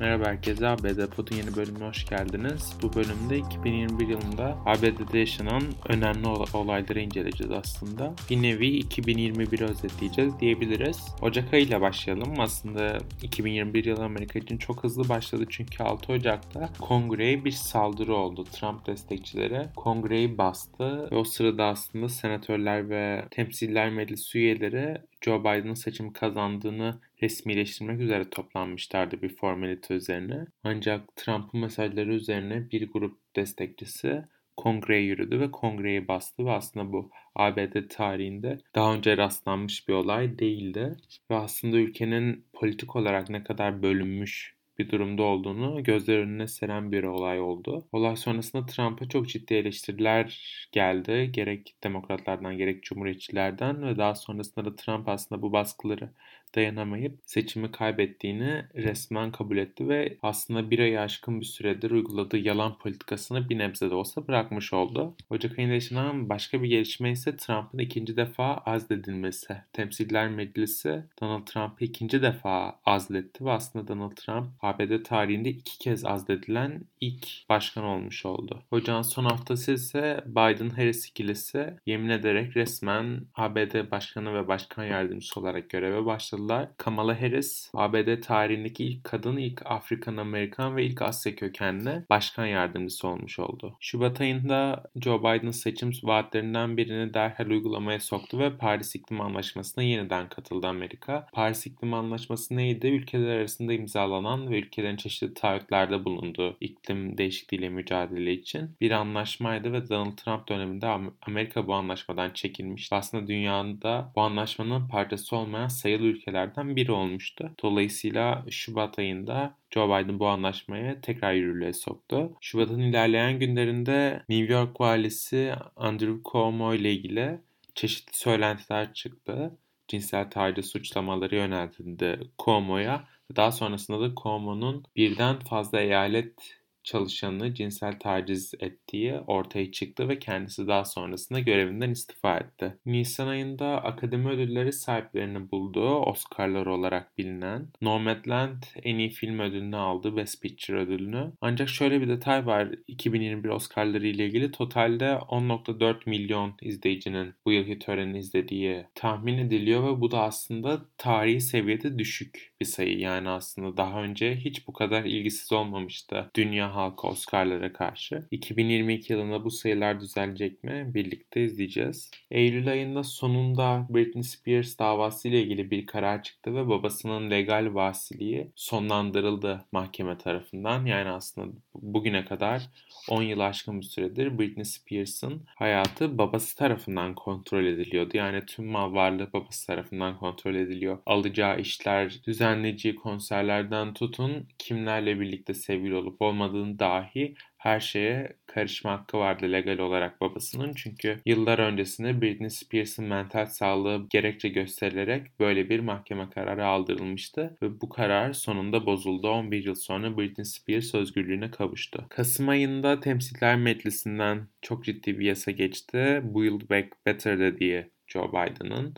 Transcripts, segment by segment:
Merhaba herkese, ABD Pod'un yeni bölümüne hoş geldiniz. Bu bölümde 2021 yılında ABD'de yaşanan önemli olayları inceleyeceğiz aslında. Bir nevi 2021'i özetleyeceğiz diyebiliriz. Ocak ayıyla başlayalım. Aslında 2021 yılı Amerika için çok hızlı başladı çünkü 6 Ocak'ta kongreye bir saldırı oldu. Trump destekçileri kongreyi bastı ve o sırada aslında senatörler ve temsiller meclis üyeleri Joe Biden'ın seçim kazandığını resmileştirmek üzere toplanmışlardı bir formalite üzerine. Ancak Trump'ın mesajları üzerine bir grup destekçisi kongreye yürüdü ve kongreyi bastı ve aslında bu ABD tarihinde daha önce rastlanmış bir olay değildi. Ve aslında ülkenin politik olarak ne kadar bölünmüş bir durumda olduğunu gözler önüne seren bir olay oldu. Olay sonrasında Trump'a çok ciddi eleştiriler geldi. Gerek demokratlardan gerek cumhuriyetçilerden ve daha sonrasında da Trump aslında bu baskıları dayanamayıp seçimi kaybettiğini resmen kabul etti ve aslında bir ay aşkın bir süredir uyguladığı yalan politikasını bir nebze de olsa bırakmış oldu. Ocak ayında yaşanan başka bir gelişme ise Trump'ın ikinci defa azledilmesi. Temsiller Meclisi Donald Trump'ı ikinci defa azletti ve aslında Donald Trump ABD tarihinde iki kez azledilen ilk başkan olmuş oldu. Ocağın son haftası ise Biden-Harris ikilisi yemin ederek resmen ABD başkanı ve başkan yardımcısı olarak göreve başladı yıllar Kamala Harris ABD tarihindeki ilk kadın, ilk Afrikan Amerikan ve ilk Asya kökenli başkan yardımcısı olmuş oldu. Şubat ayında Joe Biden seçim vaatlerinden birini derhal uygulamaya soktu ve Paris İklim Anlaşması'na yeniden katıldı Amerika. Paris İklim Anlaşması neydi? Ülkeler arasında imzalanan ve ülkelerin çeşitli taahhütlerde bulunduğu iklim değişikliğiyle mücadele için bir anlaşmaydı ve Donald Trump döneminde Amerika bu anlaşmadan çekilmişti. Aslında dünyada bu anlaşmanın parçası olmayan sayılı ülkeler ülkelerden biri olmuştu. Dolayısıyla Şubat ayında Joe Biden bu anlaşmaya tekrar yürürlüğe soktu. Şubat'ın ilerleyen günlerinde New York valisi Andrew Cuomo ile ilgili çeşitli söylentiler çıktı. Cinsel taciz suçlamaları yöneltildi Cuomo'ya. Daha sonrasında da Cuomo'nun birden fazla eyalet çalışanını cinsel taciz ettiği ortaya çıktı ve kendisi daha sonrasında görevinden istifa etti. Nisan ayında Akademi Ödülleri sahiplerini bulduğu Oscar'lar olarak bilinen Nomadland en iyi film ödülünü aldı Best Picture ödülünü. Ancak şöyle bir detay var 2021 Oscar'ları ile ilgili totalde 10.4 milyon izleyicinin bu yılki töreni izlediği tahmin ediliyor ve bu da aslında tarihi seviyede düşük bir sayı. Yani aslında daha önce hiç bu kadar ilgisiz olmamıştı dünya halka Oscar'lara karşı. 2022 yılında bu sayılar düzelecek mi? Birlikte izleyeceğiz. Eylül ayında sonunda Britney Spears davası ile ilgili bir karar çıktı ve babasının legal vasiliği sonlandırıldı mahkeme tarafından. Yani aslında bugüne kadar 10 yıl aşkın bir süredir Britney Spears'ın hayatı babası tarafından kontrol ediliyordu. Yani tüm mal varlığı babası tarafından kontrol ediliyor. Alacağı işler, düzenleyeceği konserlerden tutun kimlerle birlikte sevgili olup olmadığını dahi her şeye karışma hakkı vardı legal olarak babasının. Çünkü yıllar öncesinde Britney Spears'ın mental sağlığı gerekçe gösterilerek böyle bir mahkeme kararı aldırılmıştı. Ve bu karar sonunda bozuldu. 11 yıl sonra Britney Spears özgürlüğüne kavuştu. Kasım ayında Temsiller Meclisi'nden çok ciddi bir yasa geçti. Build Back Better dediği Joe Biden'ın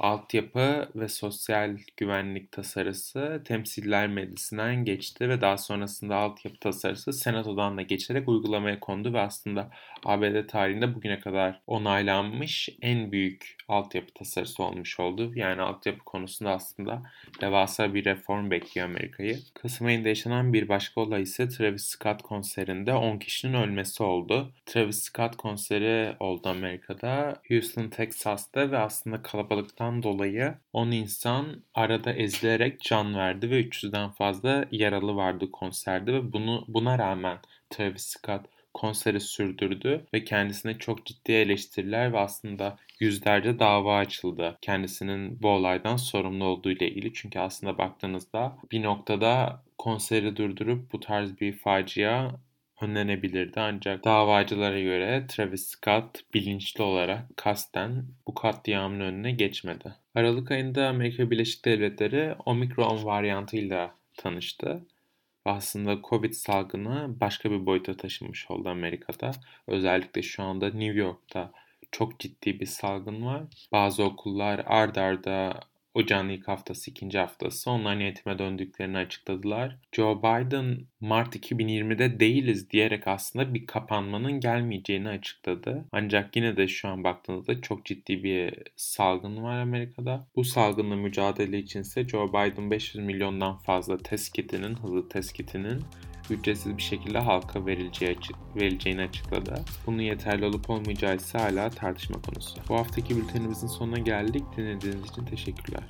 altyapı ve sosyal güvenlik tasarısı Temsiller Meclisi'nden geçti ve daha sonrasında altyapı tasarısı Senato'dan da geçerek uygulamaya kondu ve aslında ABD tarihinde bugüne kadar onaylanmış en büyük altyapı tasarısı olmuş oldu. Yani altyapı konusunda aslında devasa bir reform bekliyor Amerika'yı. Kasım ayında yaşanan bir başka olay ise Travis Scott konserinde 10 kişinin ölmesi oldu. Travis Scott konseri oldu Amerika'da. Houston, Texas'ta ve aslında kalabalıktan dolayı 10 insan arada ezilerek can verdi ve 300'den fazla yaralı vardı konserde ve bunu buna rağmen Travis Scott konseri sürdürdü ve kendisine çok ciddi eleştiriler ve aslında yüzlerce dava açıldı kendisinin bu olaydan sorumlu olduğu ile ilgili. Çünkü aslında baktığınızda bir noktada konseri durdurup bu tarz bir facia önlenebilirdi ancak davacılara göre Travis Scott bilinçli olarak kasten bu katliamın önüne geçmedi. Aralık ayında Amerika Birleşik Devletleri Omikron varyantıyla tanıştı aslında Covid salgını başka bir boyuta taşınmış oldu Amerika'da. Özellikle şu anda New York'ta çok ciddi bir salgın var. Bazı okullar ard arda ocağın ilk haftası, ikinci haftası onlar yönetime döndüklerini açıkladılar. Joe Biden Mart 2020'de değiliz diyerek aslında bir kapanmanın gelmeyeceğini açıkladı. Ancak yine de şu an baktığınızda çok ciddi bir salgın var Amerika'da. Bu salgınla mücadele içinse Joe Biden 500 milyondan fazla test kitinin, hızlı test kitinin ücretsiz bir şekilde halka verileceği açık, verileceğini açıkladı. Bunun yeterli olup olmayacağı ise hala tartışma konusu. Bu haftaki bültenimizin sonuna geldik. Dinlediğiniz için teşekkürler.